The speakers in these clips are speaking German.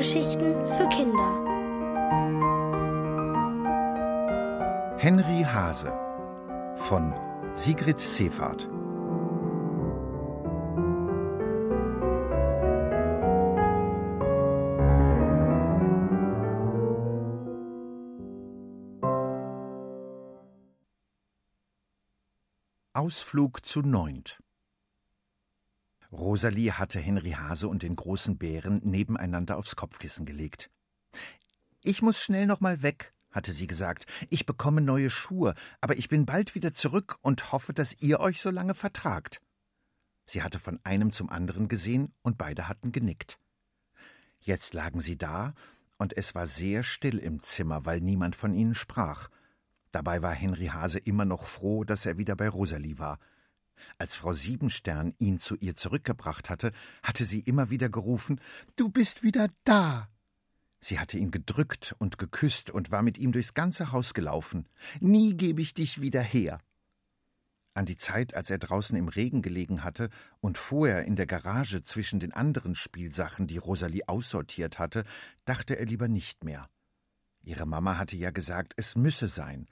Kindergeschichten für Kinder. Henry Hase von Sigrid Seefahrt. Ausflug zu Neunt. Rosalie hatte Henry Hase und den großen Bären nebeneinander aufs Kopfkissen gelegt. Ich muss schnell noch mal weg, hatte sie gesagt. Ich bekomme neue Schuhe, aber ich bin bald wieder zurück und hoffe, dass ihr euch so lange vertragt. Sie hatte von einem zum anderen gesehen und beide hatten genickt. Jetzt lagen sie da, und es war sehr still im Zimmer, weil niemand von ihnen sprach. Dabei war Henry Hase immer noch froh, dass er wieder bei Rosalie war. Als Frau Siebenstern ihn zu ihr zurückgebracht hatte, hatte sie immer wieder gerufen Du bist wieder da. Sie hatte ihn gedrückt und geküsst und war mit ihm durchs ganze Haus gelaufen. Nie gebe ich dich wieder her. An die Zeit, als er draußen im Regen gelegen hatte und vorher in der Garage zwischen den anderen Spielsachen, die Rosalie aussortiert hatte, dachte er lieber nicht mehr. Ihre Mama hatte ja gesagt, es müsse sein.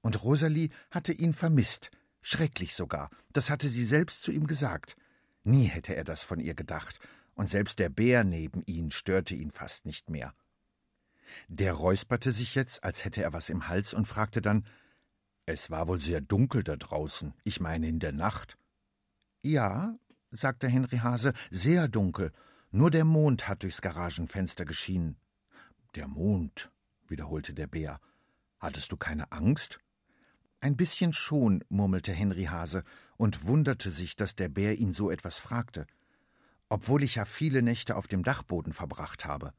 Und Rosalie hatte ihn vermisst, Schrecklich sogar, das hatte sie selbst zu ihm gesagt. Nie hätte er das von ihr gedacht, und selbst der Bär neben ihn störte ihn fast nicht mehr. Der räusperte sich jetzt, als hätte er was im Hals, und fragte dann Es war wohl sehr dunkel da draußen, ich meine in der Nacht. Ja, sagte Henry Hase, sehr dunkel, nur der Mond hat durchs Garagenfenster geschienen. Der Mond, wiederholte der Bär. Hattest du keine Angst? Ein bisschen schon, murmelte Henry Hase und wunderte sich, dass der Bär ihn so etwas fragte, obwohl ich ja viele Nächte auf dem Dachboden verbracht habe.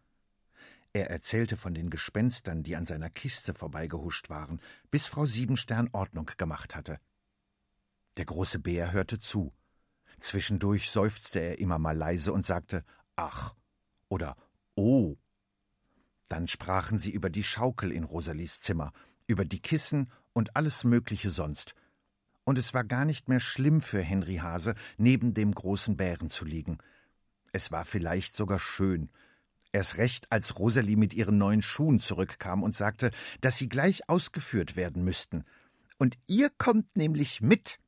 Er erzählte von den Gespenstern, die an seiner Kiste vorbeigehuscht waren, bis Frau Siebenstern Ordnung gemacht hatte. Der große Bär hörte zu. Zwischendurch seufzte er immer mal leise und sagte Ach oder Oh. Dann sprachen sie über die Schaukel in Rosalies Zimmer, über die Kissen und alles Mögliche sonst. Und es war gar nicht mehr schlimm für Henry Hase, neben dem großen Bären zu liegen. Es war vielleicht sogar schön. Erst recht, als Rosalie mit ihren neuen Schuhen zurückkam und sagte, dass sie gleich ausgeführt werden müssten. Und ihr kommt nämlich mit.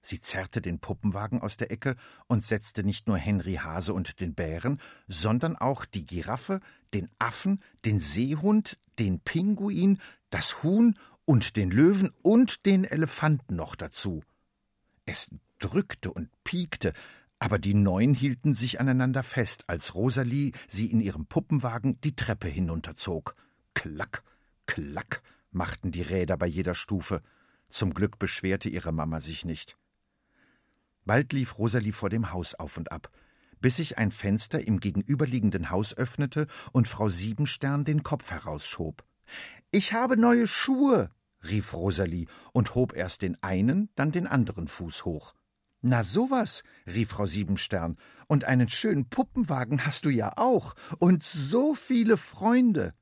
Sie zerrte den Puppenwagen aus der Ecke und setzte nicht nur Henry Hase und den Bären, sondern auch die Giraffe, den Affen, den Seehund, den Pinguin, das Huhn und den Löwen und den Elefanten noch dazu. Es drückte und piekte, aber die Neun hielten sich aneinander fest, als Rosalie sie in ihrem Puppenwagen die Treppe hinunterzog. Klack, klack machten die Räder bei jeder Stufe. Zum Glück beschwerte ihre Mama sich nicht. Bald lief Rosalie vor dem Haus auf und ab, bis sich ein Fenster im gegenüberliegenden Haus öffnete und Frau Siebenstern den Kopf herausschob. Ich habe neue Schuhe, rief Rosalie und hob erst den einen, dann den anderen Fuß hoch. Na sowas, rief Frau Siebenstern, und einen schönen Puppenwagen hast du ja auch, und so viele Freunde.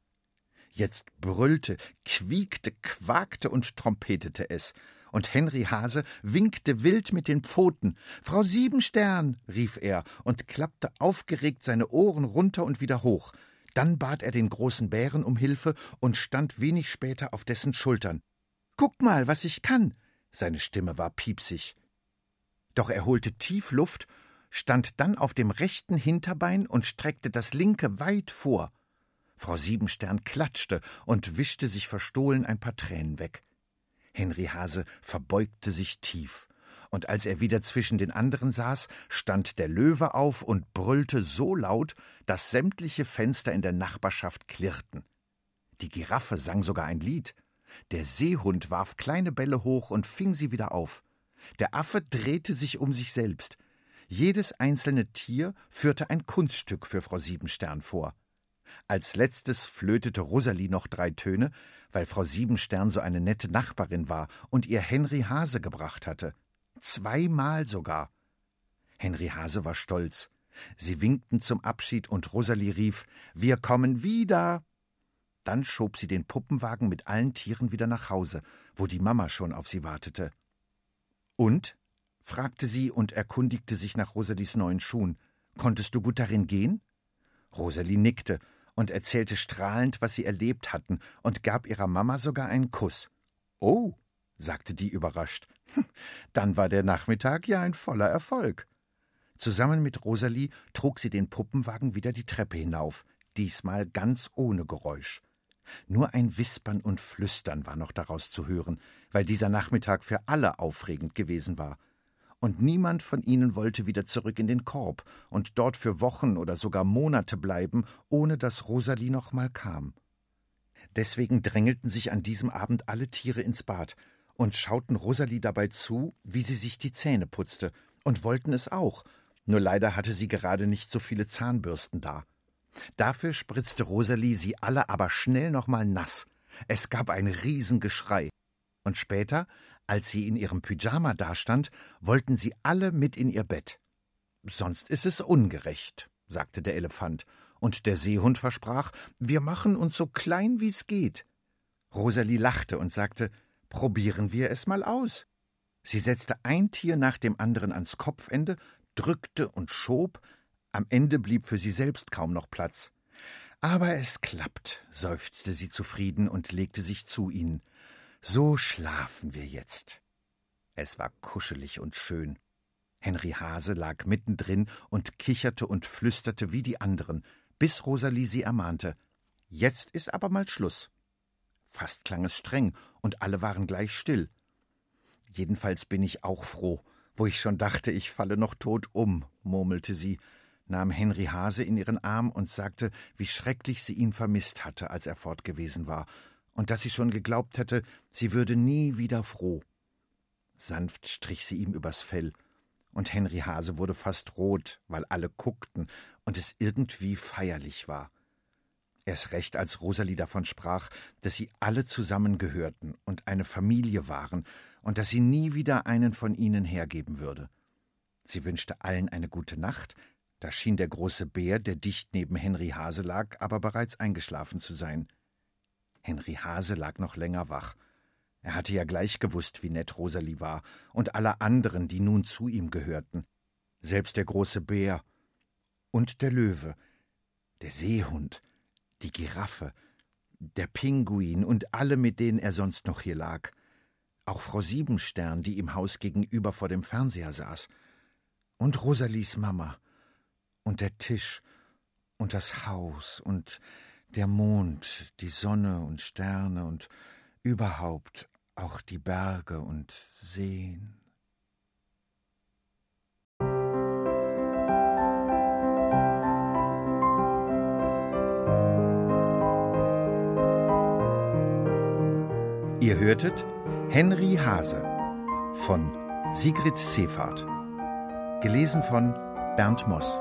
Jetzt brüllte, quiekte, quakte und trompetete es, und Henry Hase winkte wild mit den Pfoten. Frau Siebenstern, rief er und klappte aufgeregt seine Ohren runter und wieder hoch. Dann bat er den großen Bären um Hilfe und stand wenig später auf dessen Schultern. Guck mal, was ich kann. Seine Stimme war piepsig. Doch er holte tief Luft, stand dann auf dem rechten Hinterbein und streckte das linke weit vor. Frau Siebenstern klatschte und wischte sich verstohlen ein paar Tränen weg. Henry Hase verbeugte sich tief und als er wieder zwischen den anderen saß, stand der Löwe auf und brüllte so laut, dass sämtliche Fenster in der Nachbarschaft klirrten. Die Giraffe sang sogar ein Lied. Der Seehund warf kleine Bälle hoch und fing sie wieder auf. Der Affe drehte sich um sich selbst. Jedes einzelne Tier führte ein Kunststück für Frau Siebenstern vor. Als letztes flötete Rosalie noch drei Töne, weil Frau Siebenstern so eine nette Nachbarin war und ihr Henry Hase gebracht hatte. Zweimal sogar. Henry Hase war stolz. Sie winkten zum Abschied und Rosalie rief: Wir kommen wieder. Dann schob sie den Puppenwagen mit allen Tieren wieder nach Hause, wo die Mama schon auf sie wartete. Und? fragte sie und erkundigte sich nach Rosalies neuen Schuhen. Konntest du gut darin gehen? Rosalie nickte und erzählte strahlend, was sie erlebt hatten, und gab ihrer Mama sogar einen Kuss. Oh, sagte die überrascht. Dann war der Nachmittag ja ein voller Erfolg. Zusammen mit Rosalie trug sie den Puppenwagen wieder die Treppe hinauf, diesmal ganz ohne Geräusch. Nur ein Wispern und Flüstern war noch daraus zu hören, weil dieser Nachmittag für alle aufregend gewesen war. Und niemand von ihnen wollte wieder zurück in den Korb und dort für Wochen oder sogar Monate bleiben, ohne dass Rosalie noch mal kam. Deswegen drängelten sich an diesem Abend alle Tiere ins Bad und schauten Rosalie dabei zu, wie sie sich die Zähne putzte, und wollten es auch, nur leider hatte sie gerade nicht so viele Zahnbürsten da. Dafür spritzte Rosalie sie alle aber schnell nochmal nass. Es gab ein Riesengeschrei. Und später, als sie in ihrem Pyjama dastand, wollten sie alle mit in ihr Bett. Sonst ist es ungerecht, sagte der Elefant, und der Seehund versprach, wir machen uns so klein wie's geht. Rosalie lachte und sagte, probieren wir es mal aus. Sie setzte ein Tier nach dem anderen ans Kopfende, drückte und schob, am Ende blieb für sie selbst kaum noch Platz. Aber es klappt, seufzte sie zufrieden und legte sich zu ihnen. So schlafen wir jetzt. Es war kuschelig und schön. Henry Hase lag mittendrin und kicherte und flüsterte wie die anderen, bis Rosalie sie ermahnte. Jetzt ist aber mal Schluss. Fast klang es streng, und alle waren gleich still. Jedenfalls bin ich auch froh, wo ich schon dachte, ich falle noch tot um, murmelte sie nahm Henry Hase in ihren Arm und sagte, wie schrecklich sie ihn vermisst hatte, als er fort gewesen war, und dass sie schon geglaubt hätte, sie würde nie wieder froh. Sanft strich sie ihm übers Fell, und Henry Hase wurde fast rot, weil alle guckten und es irgendwie feierlich war. Erst recht, als Rosalie davon sprach, dass sie alle zusammengehörten und eine Familie waren und dass sie nie wieder einen von ihnen hergeben würde. Sie wünschte allen eine gute Nacht, da schien der große Bär, der dicht neben Henry Hase lag, aber bereits eingeschlafen zu sein. Henry Hase lag noch länger wach. Er hatte ja gleich gewusst, wie nett Rosalie war, und alle anderen, die nun zu ihm gehörten. Selbst der große Bär und der Löwe, der Seehund, die Giraffe, der Pinguin und alle, mit denen er sonst noch hier lag. Auch Frau Siebenstern, die im Haus gegenüber vor dem Fernseher saß. Und Rosalies Mama und der Tisch und das Haus und der Mond, die Sonne und Sterne und überhaupt auch die Berge und Seen. Ihr hörtet Henry Hase von Sigrid Seefahrt. Gelesen von Bernd Moss.